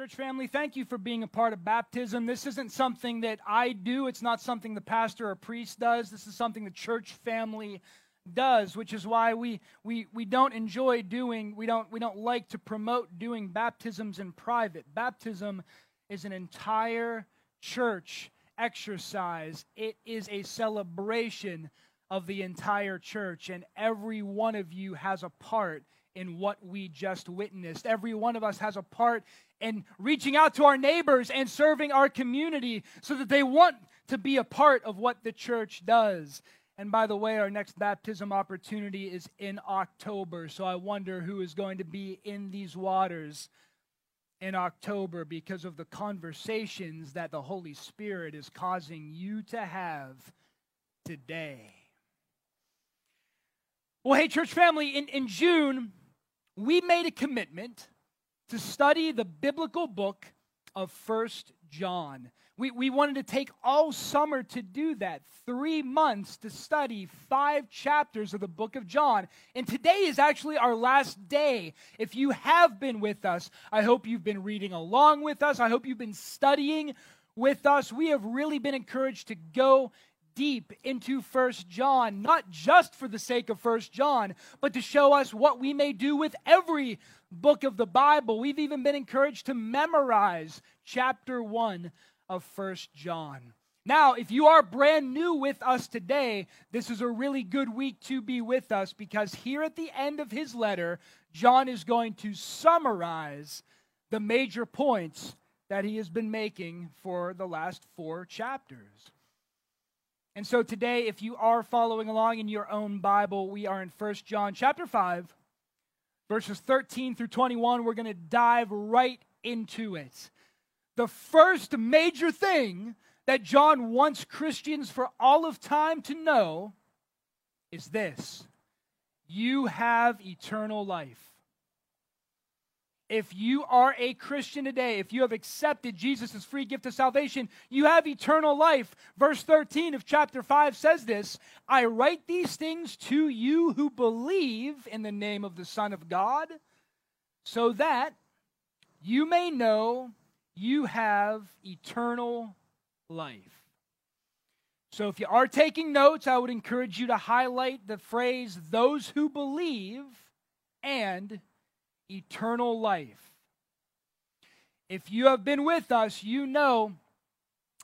Church family, thank you for being a part of baptism. This isn't something that I do, it's not something the pastor or priest does. This is something the church family does, which is why we, we, we don't enjoy doing, we don't, we don't like to promote doing baptisms in private. Baptism is an entire church exercise, it is a celebration of the entire church, and every one of you has a part in what we just witnessed. Every one of us has a part in reaching out to our neighbors and serving our community so that they want to be a part of what the church does. And by the way, our next baptism opportunity is in October. So I wonder who is going to be in these waters in October because of the conversations that the Holy Spirit is causing you to have today. Well, hey, church family, in, in June, we made a commitment to study the biblical book of First John. We, we wanted to take all summer to do that, three months to study five chapters of the book of John. And today is actually our last day. If you have been with us, I hope you've been reading along with us. I hope you've been studying with us. We have really been encouraged to go deep into First John, not just for the sake of First John, but to show us what we may do with every book of the Bible. We've even been encouraged to memorize chapter 1 of First John. Now, if you are brand new with us today, this is a really good week to be with us because here at the end of his letter, John is going to summarize the major points that he has been making for the last four chapters. And so today, if you are following along in your own Bible, we are in 1 John chapter 5, verses 13 through 21. We're going to dive right into it. The first major thing that John wants Christians for all of time to know is this you have eternal life if you are a Christian today, if you have accepted Jesus' free gift of salvation, you have eternal life. Verse 13 of chapter 5 says this I write these things to you who believe in the name of the Son of God, so that you may know you have eternal life. So if you are taking notes, I would encourage you to highlight the phrase, those who believe and eternal life. If you have been with us, you know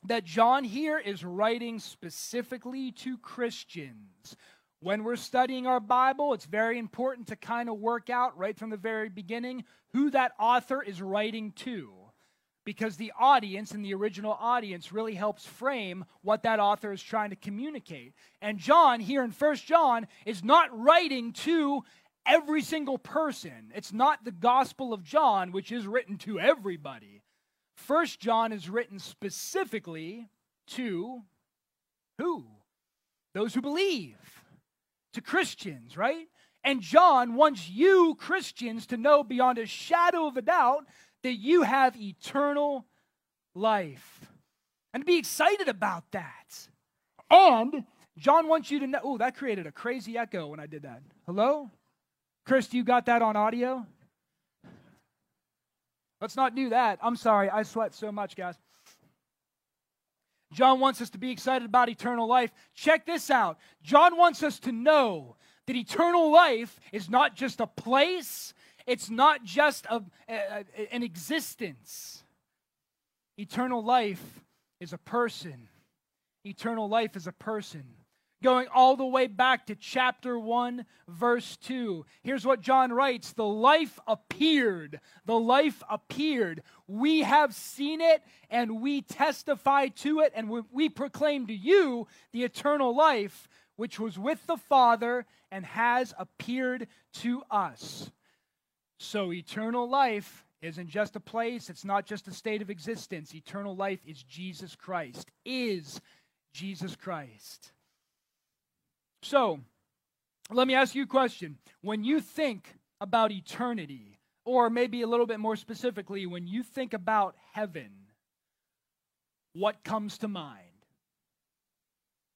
that John here is writing specifically to Christians. When we're studying our Bible, it's very important to kind of work out right from the very beginning who that author is writing to. Because the audience and the original audience really helps frame what that author is trying to communicate. And John, here in First John, is not writing to every single person. It's not the Gospel of John, which is written to everybody. First John is written specifically to who? Those who believe, to Christians, right? And John wants you, Christians, to know beyond a shadow of a doubt that you have eternal life. And be excited about that. And John wants you to know. Oh, that created a crazy echo when I did that. Hello? Chris, you got that on audio? Let's not do that. I'm sorry. I sweat so much, guys. John wants us to be excited about eternal life. Check this out. John wants us to know that eternal life is not just a place, it's not just a, a, an existence. Eternal life is a person. Eternal life is a person going all the way back to chapter 1, verse 2. Here's what John writes The life appeared. The life appeared. We have seen it and we testify to it and we proclaim to you the eternal life which was with the Father and has appeared to us. So, eternal life isn't just a place, it's not just a state of existence. Eternal life is Jesus Christ, is Jesus Christ. So, let me ask you a question. When you think about eternity, or maybe a little bit more specifically, when you think about heaven, what comes to mind?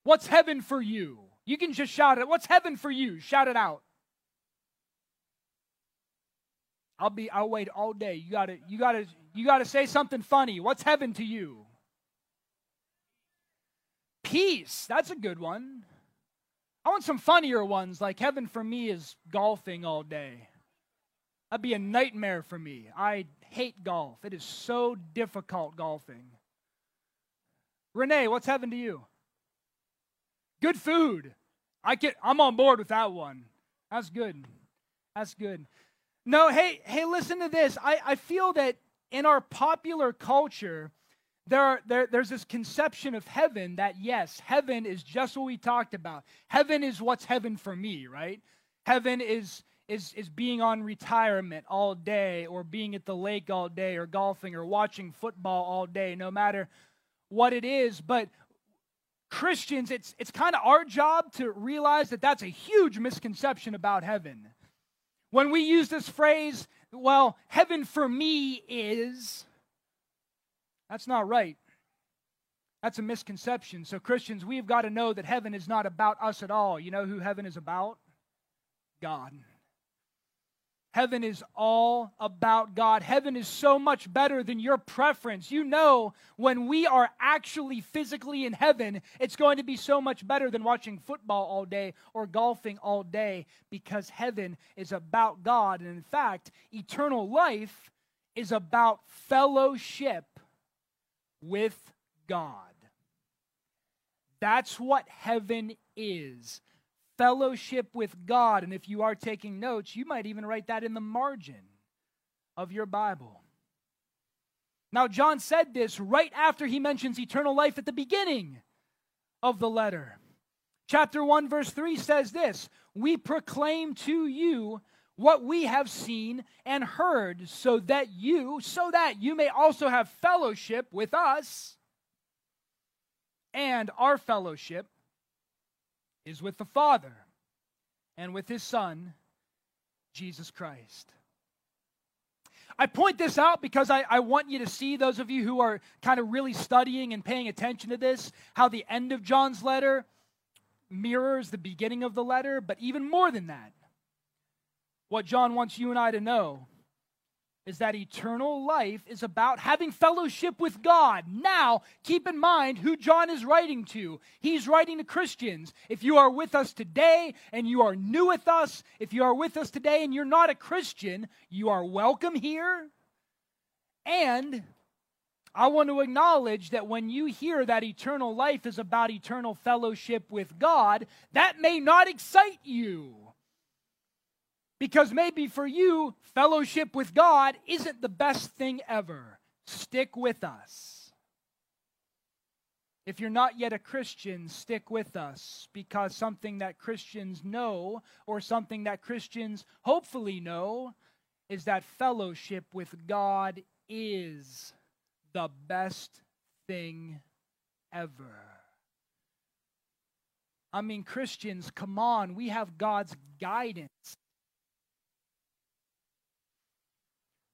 What's heaven for you? You can just shout it. What's heaven for you? Shout it out. I'll be I'll wait all day. You got to you got to You got to say something funny. What's heaven to you? Peace. That's a good one. I want some funnier ones, like heaven for me is golfing all day. That'd be a nightmare for me. I hate golf. It is so difficult golfing. Renee, what's heaven to you? Good food. I get I'm on board with that one. That's good. That's good. No, hey, hey, listen to this. I, I feel that in our popular culture, there, are, there, there's this conception of heaven that, yes, heaven is just what we talked about. Heaven is what's heaven for me, right? Heaven is, is, is being on retirement all day, or being at the lake all day, or golfing, or watching football all day, no matter what it is. But Christians, it's, it's kind of our job to realize that that's a huge misconception about heaven. When we use this phrase, well, heaven for me is, that's not right. That's a misconception. So, Christians, we've got to know that heaven is not about us at all. You know who heaven is about? God. Heaven is all about God. Heaven is so much better than your preference. You know, when we are actually physically in heaven, it's going to be so much better than watching football all day or golfing all day because heaven is about God. And in fact, eternal life is about fellowship with God. That's what heaven is fellowship with God. And if you are taking notes, you might even write that in the margin of your Bible. Now, John said this right after he mentions eternal life at the beginning of the letter. Chapter 1, verse 3 says this We proclaim to you what we have seen and heard, so that you, so that you may also have fellowship with us. And our fellowship is with the Father and with his Son, Jesus Christ. I point this out because I, I, want you to see, those of you who are kind of really studying and paying attention to this, how the end of John's letter mirrors the beginning of the letter, but even more than that, what John wants you and I to know is that eternal life is about having fellowship with God. Now, keep in mind who John is writing to. He's writing to Christians. If you are with us today and you are new with us, if you are with us today and you're not a Christian, you are welcome here. And I want to acknowledge that when you hear that eternal life is about eternal fellowship with God, that may not excite you. Because maybe for you, fellowship with God isn't the best thing ever. Stick with us. If you're not yet a Christian, stick with us because something that Christians know, or something that Christians hopefully know, is that fellowship with God is the best thing ever. I mean, Christians, come on, we have God's guidance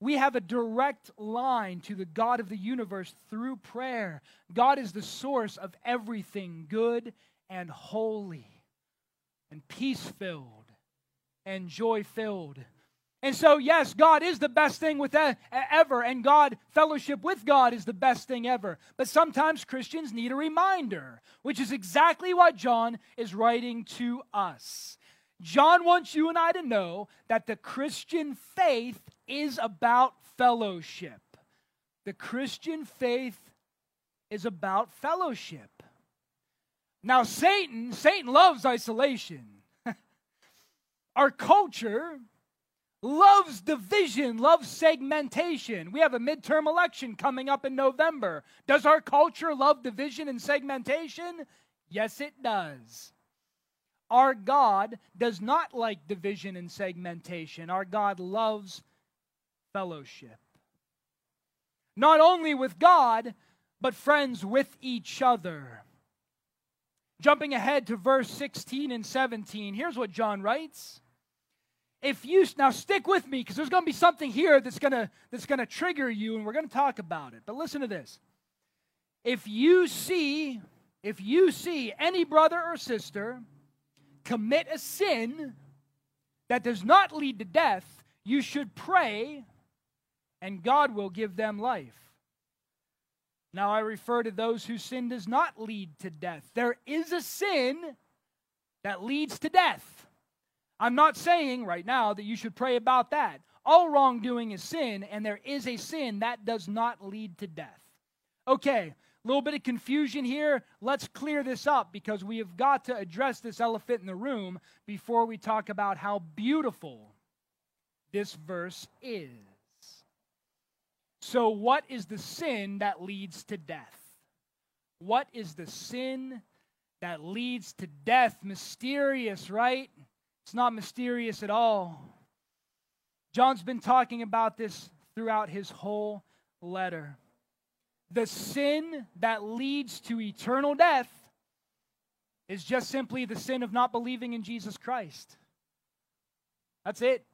We have a direct line to the God of the universe through prayer. God is the source of everything good and holy and peace filled and joy filled. And so, yes, God is the best thing with ever, and God, fellowship with God is the best thing ever. But sometimes Christians need a reminder, which is exactly what John is writing to us. John wants you and I to know that the Christian faith is about fellowship. The Christian faith is about fellowship. Now, Satan, Satan loves isolation. Our culture loves division, loves segmentation. We have a midterm election coming up in November. Does our culture love division and segmentation? Yes, it does. Our God does not like division and segmentation. Our God loves fellowship. Not only with God, but friends with each other. Jumping ahead to verse 16 and 17, here's what John writes. If you now stick with me because there's going to be something here that's going to that's going to trigger you and we're going to talk about it. But listen to this. If you see if you see any brother or sister commit a sin that does not lead to death, you should pray and God will give them life. Now I refer to those whose sin does not lead to death. There is a sin that leads to death. I'm not saying right now that you should pray about that. All wrongdoing is sin, and there is a sin that does not lead to death. Okay, a little bit of confusion here. Let's clear this up because we have got to address this elephant in the room before we talk about how beautiful this verse is. So, what is the sin that leads to death? What is the sin that leads to death? Mysterious, right? It's not mysterious at all. John's been talking about this throughout his whole letter. The sin that leads to eternal death is just simply the sin of not believing in Jesus Christ. That's it.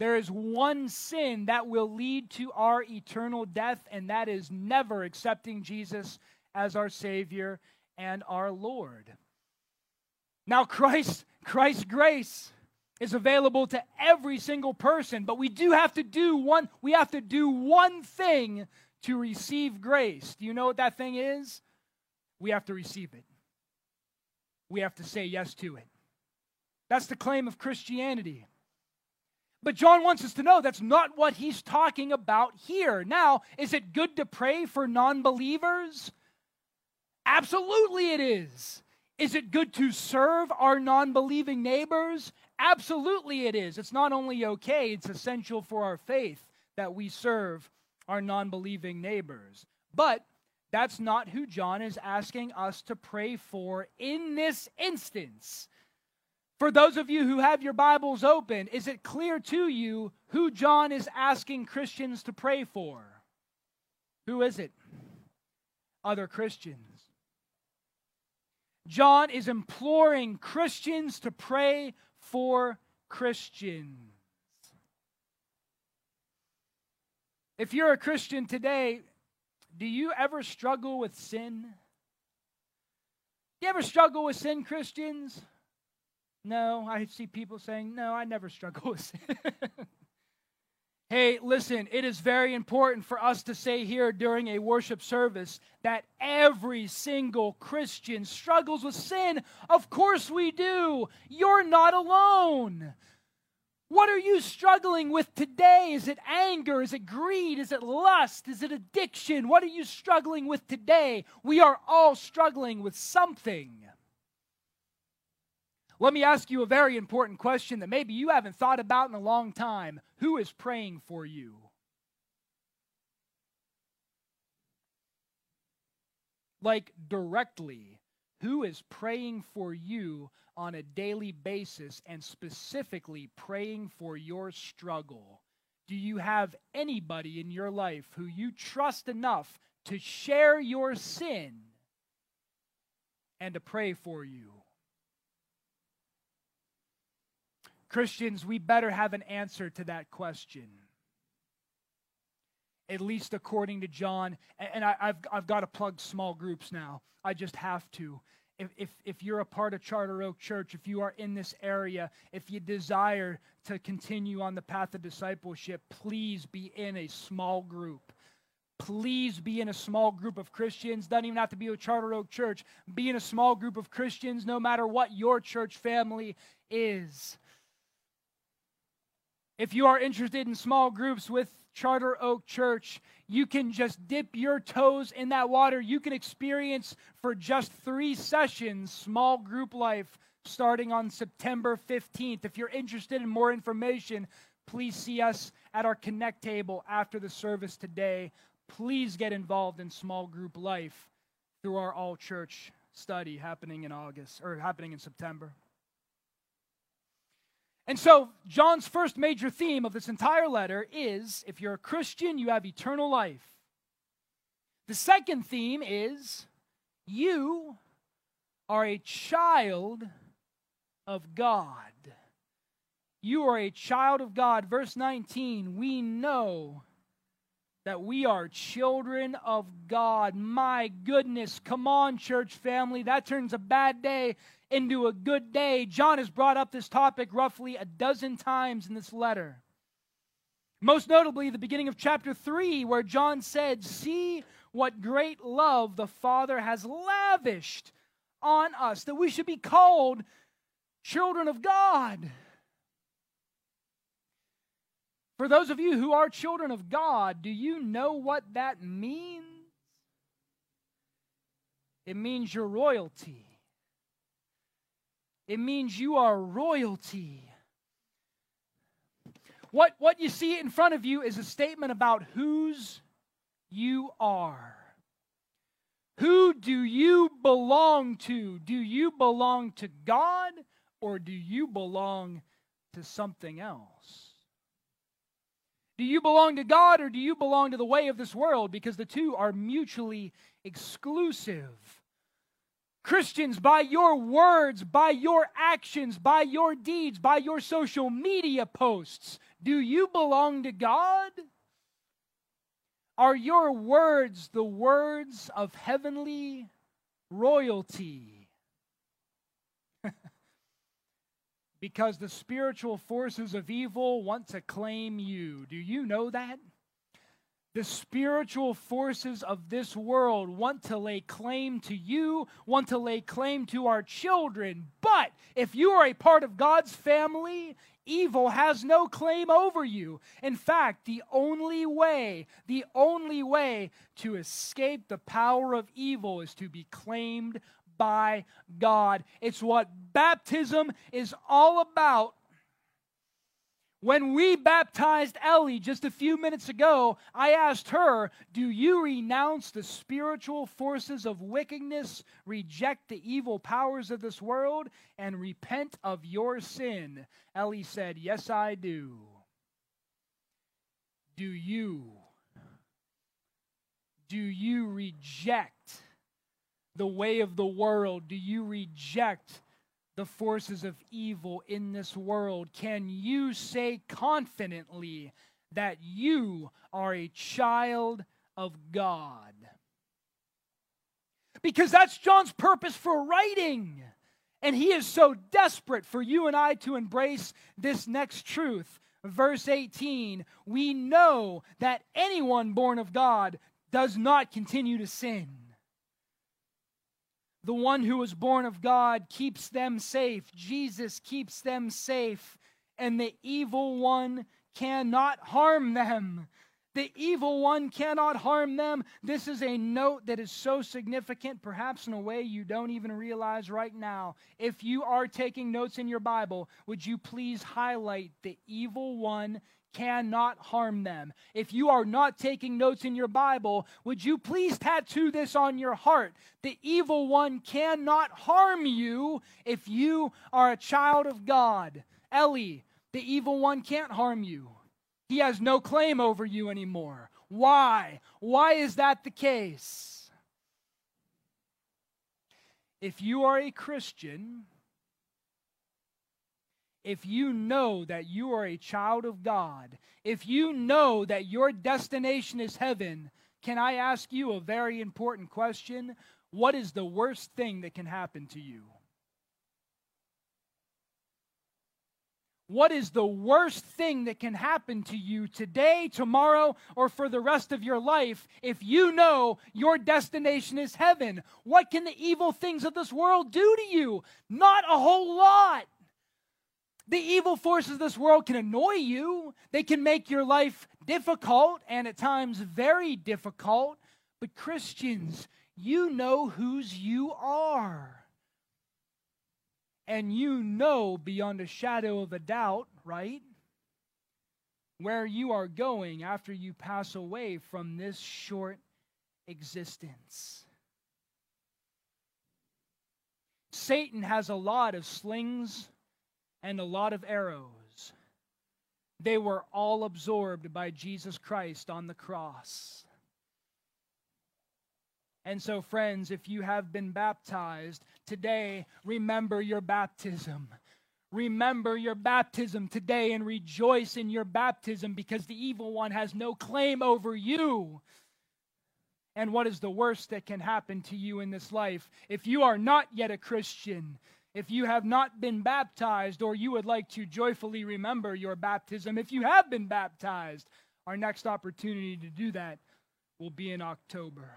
There is one sin that will lead to our eternal death, and that is never accepting Jesus as our Savior and our Lord. Now, Christ, Christ's grace is available to every single person, but we do have to do one, we have to do one thing to receive grace. Do you know what that thing is? We have to receive it. We have to say yes to it. That's the claim of Christianity. But John wants us to know that's not what he's talking about here. Now, is it good to pray for non believers? Absolutely, it is. Is it good to serve our non believing neighbors? Absolutely, it is. It's not only okay, it's essential for our faith that we serve our non believing neighbors. But that's not who John is asking us to pray for in this instance. For those of you who have your Bibles open, is it clear to you who John is asking Christians to pray for? Who is it? Other Christians. John is imploring Christians to pray for Christians. If you're a Christian today, do you ever struggle with sin? Do you ever struggle with sin, Christians? No, I see people saying, no, I never struggle with sin. hey, listen, it is very important for us to say here during a worship service that every single Christian struggles with sin. Of course we do. You're not alone. What are you struggling with today? Is it anger? Is it greed? Is it lust? Is it addiction? What are you struggling with today? We are all struggling with something. Let me ask you a very important question that maybe you haven't thought about in a long time. Who is praying for you? Like directly, who is praying for you on a daily basis and specifically praying for your struggle? Do you have anybody in your life who you trust enough to share your sin and to pray for you? Christians, we better have an answer to that question. At least according to John. And I, have I've got to plug small groups now. I just have to. If, if, if you're a part of Charter Oak Church, if you are in this area, if you desire to continue on the path of discipleship, please be in a small group please be in a small group of Christians. Doesn't even have to be a Charter Oak Church. Be in a small group of Christians, no matter what your church family is. If you are interested in small groups with Charter Oak Church, you can just dip your toes in that water. You can experience for just three sessions small group life starting on September 15th. If you're interested in more information, please see us at our Connect table after the service today. Please get involved in small group life through our all church study happening in August or happening in September. And so, John's first major theme of this entire letter is if you're a Christian, you have eternal life. The second theme is you are a child of God. You are a child of God. Verse 19, we know that we are children of God. My goodness, come on, church family. That turns a bad day into a good day. John has brought up this topic roughly a dozen times in this letter. Most notably, the beginning of chapter 3, where John said, See what great love the Father has lavished on us, that we should be called children of God. For those of you who are children of God, do you know what that means? It means you're royalty. It means you are royalty. What, what you see in front of you is a statement about whose you are. Who do you belong to? Do you belong to God or do you belong to something else? Do you belong to God or do you belong to the way of this world? Because the two are mutually exclusive. Christians, by your words, by your actions, by your deeds, by your social media posts, do you belong to God? Are your words the words of heavenly royalty? because the spiritual forces of evil want to claim you. Do you know that? The spiritual forces of this world want to lay claim to you, want to lay claim to our children. But if you are a part of God's family, evil has no claim over you. In fact, the only way, the only way to escape the power of evil is to be claimed by God. It's what baptism is all about when we baptized Ellie just a few minutes ago, I asked her, Do you renounce the spiritual forces of wickedness, reject the evil powers of this world, and repent of your sin? Ellie said, Yes, I do. Do you? Do you reject the way of the world? Do you reject the forces of evil in this world, can you say confidently that you are a child of God? Because that's John's purpose for writing. And he is so desperate for you and I to embrace this next truth. Verse 18 We know that anyone born of God does not continue to sin. The one who was born of God keeps them safe. Jesus keeps them safe. And the evil one cannot harm them. The evil one cannot harm them. This is a note that is so significant, perhaps in a way you don't even realize right now. If you are taking notes in your Bible, would you please highlight the evil one cannot harm them. If you are not taking notes in your Bible, would you please tattoo this on your heart? The evil one cannot harm you if you are a child of God. Ellie, the evil one can't harm you. He has no claim over you anymore. Why? Why is that the case? If you are a Christian, if you know that you are a child of God, if you know that your destination is heaven, can I ask you a very important question? What is the worst thing that can happen to you? What is the worst thing that can happen to you today, tomorrow, or for the rest of your life if you know your destination is heaven? What can the evil things of this world do to you? Not a whole lot. The evil forces of this world can annoy you, they can make your life difficult and at times very difficult. But Christians, you know whose you are. And you know beyond a shadow of a doubt, right? Where you are going after you pass away from this short existence. Satan has a lot of slings and a lot of arrows. They were all absorbed by Jesus Christ on the cross. And so, friends, if you have been baptized today, remember your baptism. Remember your baptism today and rejoice in your baptism because the evil one has no claim over you. And what is the worst that can happen to you in this life? If you are not yet a Christian, If you have not been baptized or you would like to joyfully remember your baptism, if you have been baptized, our next opportunity to do that will be in October.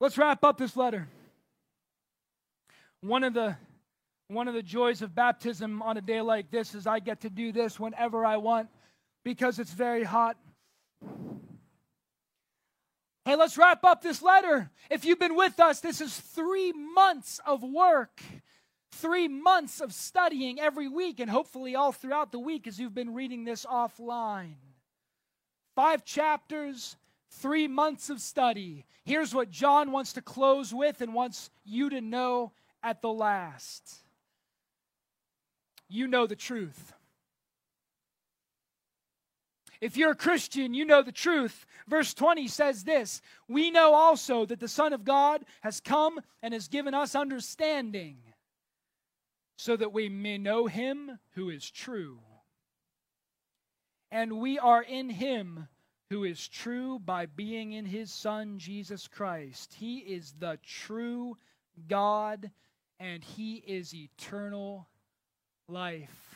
Let's wrap up this letter. One of the one of the joys of baptism on a day like this is I get to do this whenever I want because it's very hot. Hey, let's wrap up this letter. If you've been with us, this is three months of work, three months of studying every week, and hopefully all throughout the week as you've been reading this offline. Five chapters, three months of study. Here's what John wants to close with and wants you to know at the last you know the truth. If you're a Christian, you know the truth. Verse 20 says this We know also that the Son of God has come and has given us understanding, so that we may know him who is true. And we are in him who is true by being in his Son, Jesus Christ. He is the true God, and he is eternal life.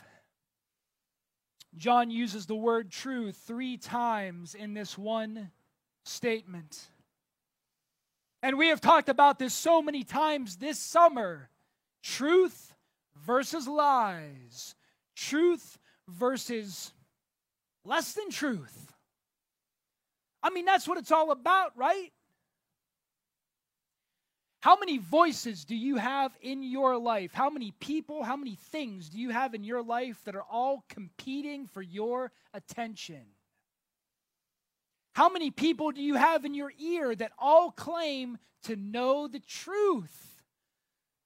John uses the word true three times in this one statement. And we have talked about this so many times this summer truth versus lies, truth versus less than truth. I mean, that's what it's all about, right? How many voices do you have in your life? How many people, how many things do you have in your life that are all competing for your attention? How many people do you have in your ear that all claim to know the truth?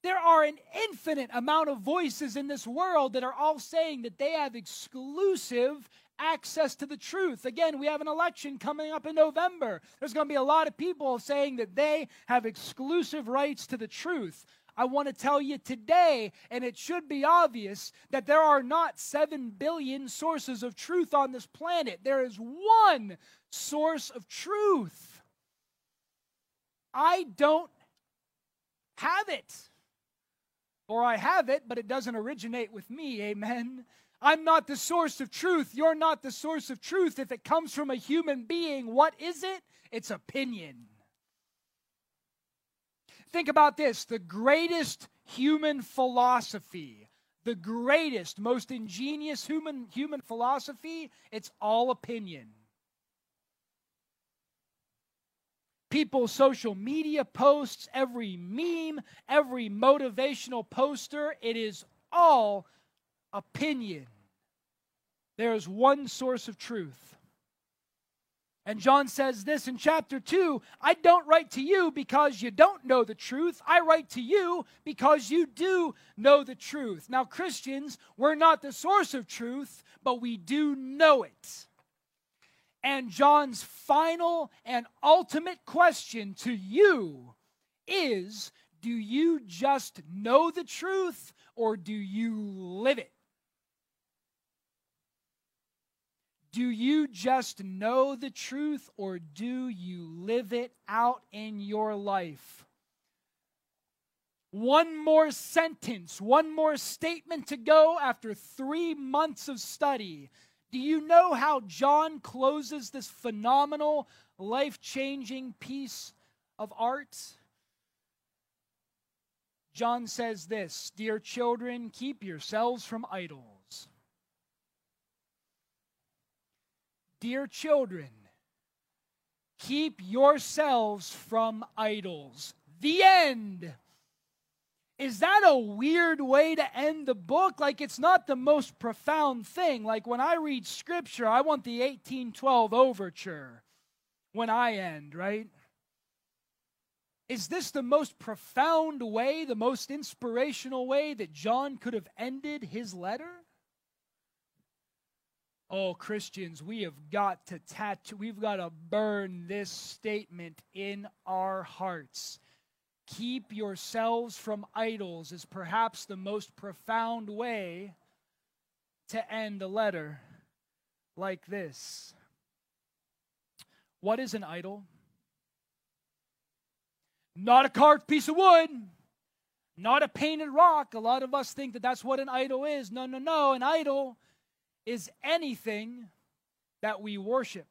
There are an infinite amount of voices in this world that are all saying that they have exclusive access to the truth. Again, we have an election coming up in November. There's going to be a lot of people saying that they have exclusive rights to the truth. I want to tell you today, and it should be obvious, that there are not 7 billion sources of truth on this planet. There is one source of truth. I don't have it. Or I have it, but it doesn't originate with me. Amen. I'm not the source of truth. You're not the source of truth. If it comes from a human being, what is it? It's opinion. Think about this the greatest human philosophy, the greatest, most ingenious human, human philosophy, it's all opinion. People's social media posts, every meme, every motivational poster, it is all opinion. There is one source of truth. And John says this in chapter 2 I don't write to you because you don't know the truth. I write to you because you do know the truth. Now, Christians, we're not the source of truth, but we do know it. And John's final and ultimate question to you is Do you just know the truth or do you live it? Do you just know the truth or do you live it out in your life? One more sentence, one more statement to go after three months of study. Do you know how John closes this phenomenal, life changing piece of art? John says this Dear children, keep yourselves from idols. Dear children, keep yourselves from idols. The end. Is that a weird way to end the book? Like, it's not the most profound thing. Like, when I read scripture, I want the 1812 overture when I end, right? Is this the most profound way, the most inspirational way that John could have ended his letter? Oh, Christians, we have got to tattoo, we've got to burn this statement in our hearts. Keep yourselves from idols is perhaps the most profound way to end a letter like this. What is an idol? not a carved piece of wood, not a painted rock. A lot of us think that that's what an idol is. No, no, no. An idol is anything that we worship.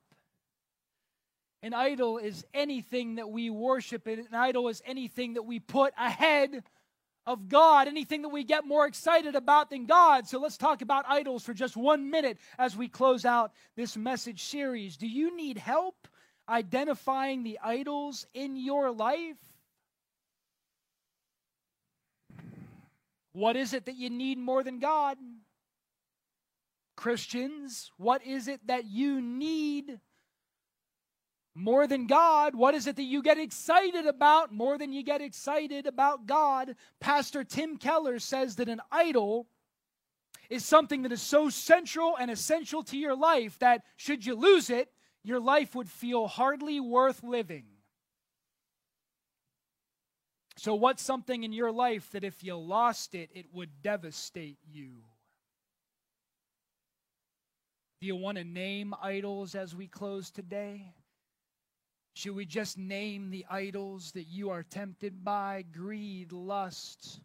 An idol is anything that we worship. An idol is anything that we put ahead of God, anything that we get more excited about than God. So let's talk about idols for just one minute as we close out this message series. Do you need help identifying the idols in your life? What is it that you need more than God? Christians, what is it that you need more than God? What is it that you get excited about more than you get excited about God? Pastor Tim Keller says that an idol is something that is so central and essential to your life that should you lose it, your life would feel hardly worth living. So, what's something in your life that if you lost it, it would devastate you? Do you want to name idols as we close today? Should we just name the idols that you are tempted by? Greed, lust,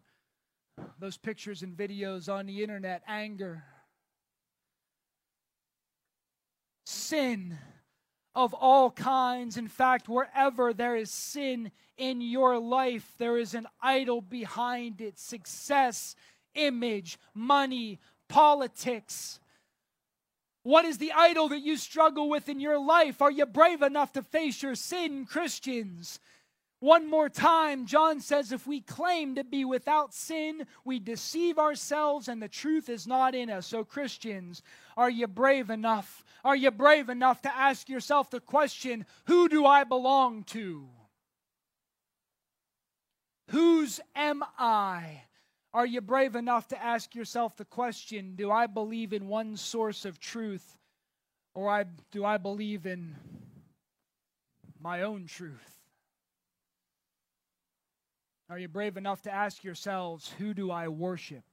those pictures and videos on the internet, anger, sin of all kinds. In fact, wherever there is sin in your life, there is an idol behind it success, image, money, politics what is the idol that you struggle with in your life? Are you brave enough to face your sin, Christians? One more time, John says, if we claim to be without sin, we deceive ourselves and the truth is not in us. So, Christians, are you brave enough? Are you brave enough to ask yourself the question, who do I belong to? Whose am I? Are you brave enough to ask yourself the question do I believe in one source of truth or I, do I believe in my own truth? Are you brave enough to ask yourselves, who do I worship?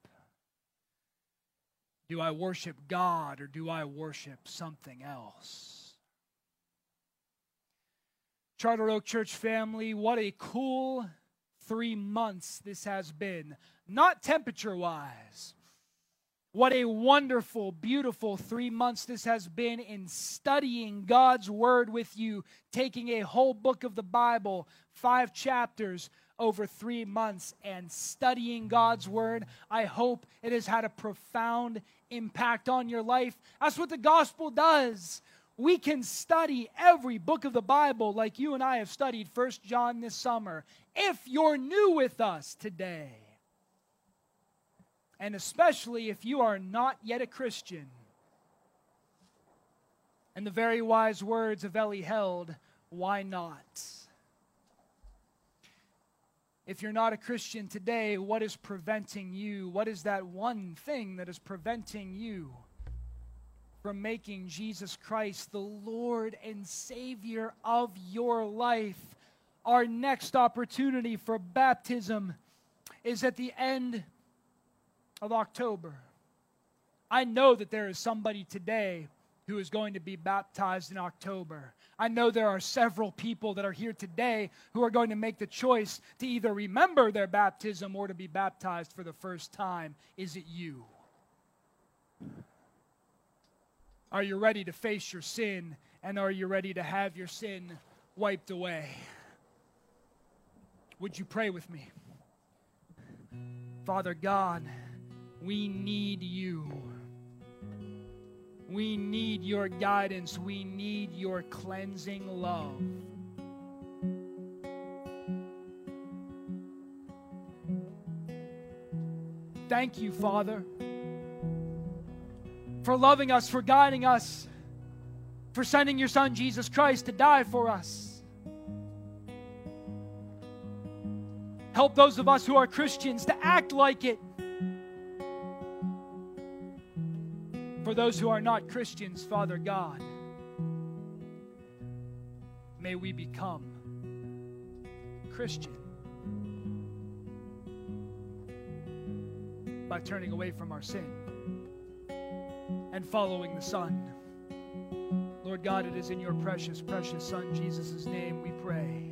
Do I worship God or do I worship something else? Charter Oak Church family, what a cool three months this has been not temperature wise. What a wonderful, beautiful three months this has been in studying God's Word with you, taking a whole book of the Bible, five chapters over three months, and studying God's Word. I hope it has had a profound impact on your life. That's what the gospel does. We can study every book of the Bible like you and I have studied First John this summer. If you're new with us today, and especially if you are not yet a Christian. And the very wise words of Eli Held, why not? If you're not a Christian today, what is preventing you? What is that one thing that is preventing you from making Jesus Christ the Lord and Savior of your life? Our next opportunity for baptism is at the end of October. I know that there is somebody today who is going to be baptized in October. I know there are several people that are here today who are going to make the choice to either remember their baptism or to be baptized for the first time. Is it you? Are you ready to face your sin and are you ready to have your sin wiped away? Would you pray with me? Father God, we need you. We need your guidance. We need your cleansing love. Thank you, Father, for loving us, for guiding us, for sending your Son, Jesus Christ, to die for us. Help those of us who are Christians to act like it For those who are not Christians, Father God, may we become Christian by turning away from our sin and following the Son. Lord God, it is in your precious, precious Son, Jesus' name, we pray.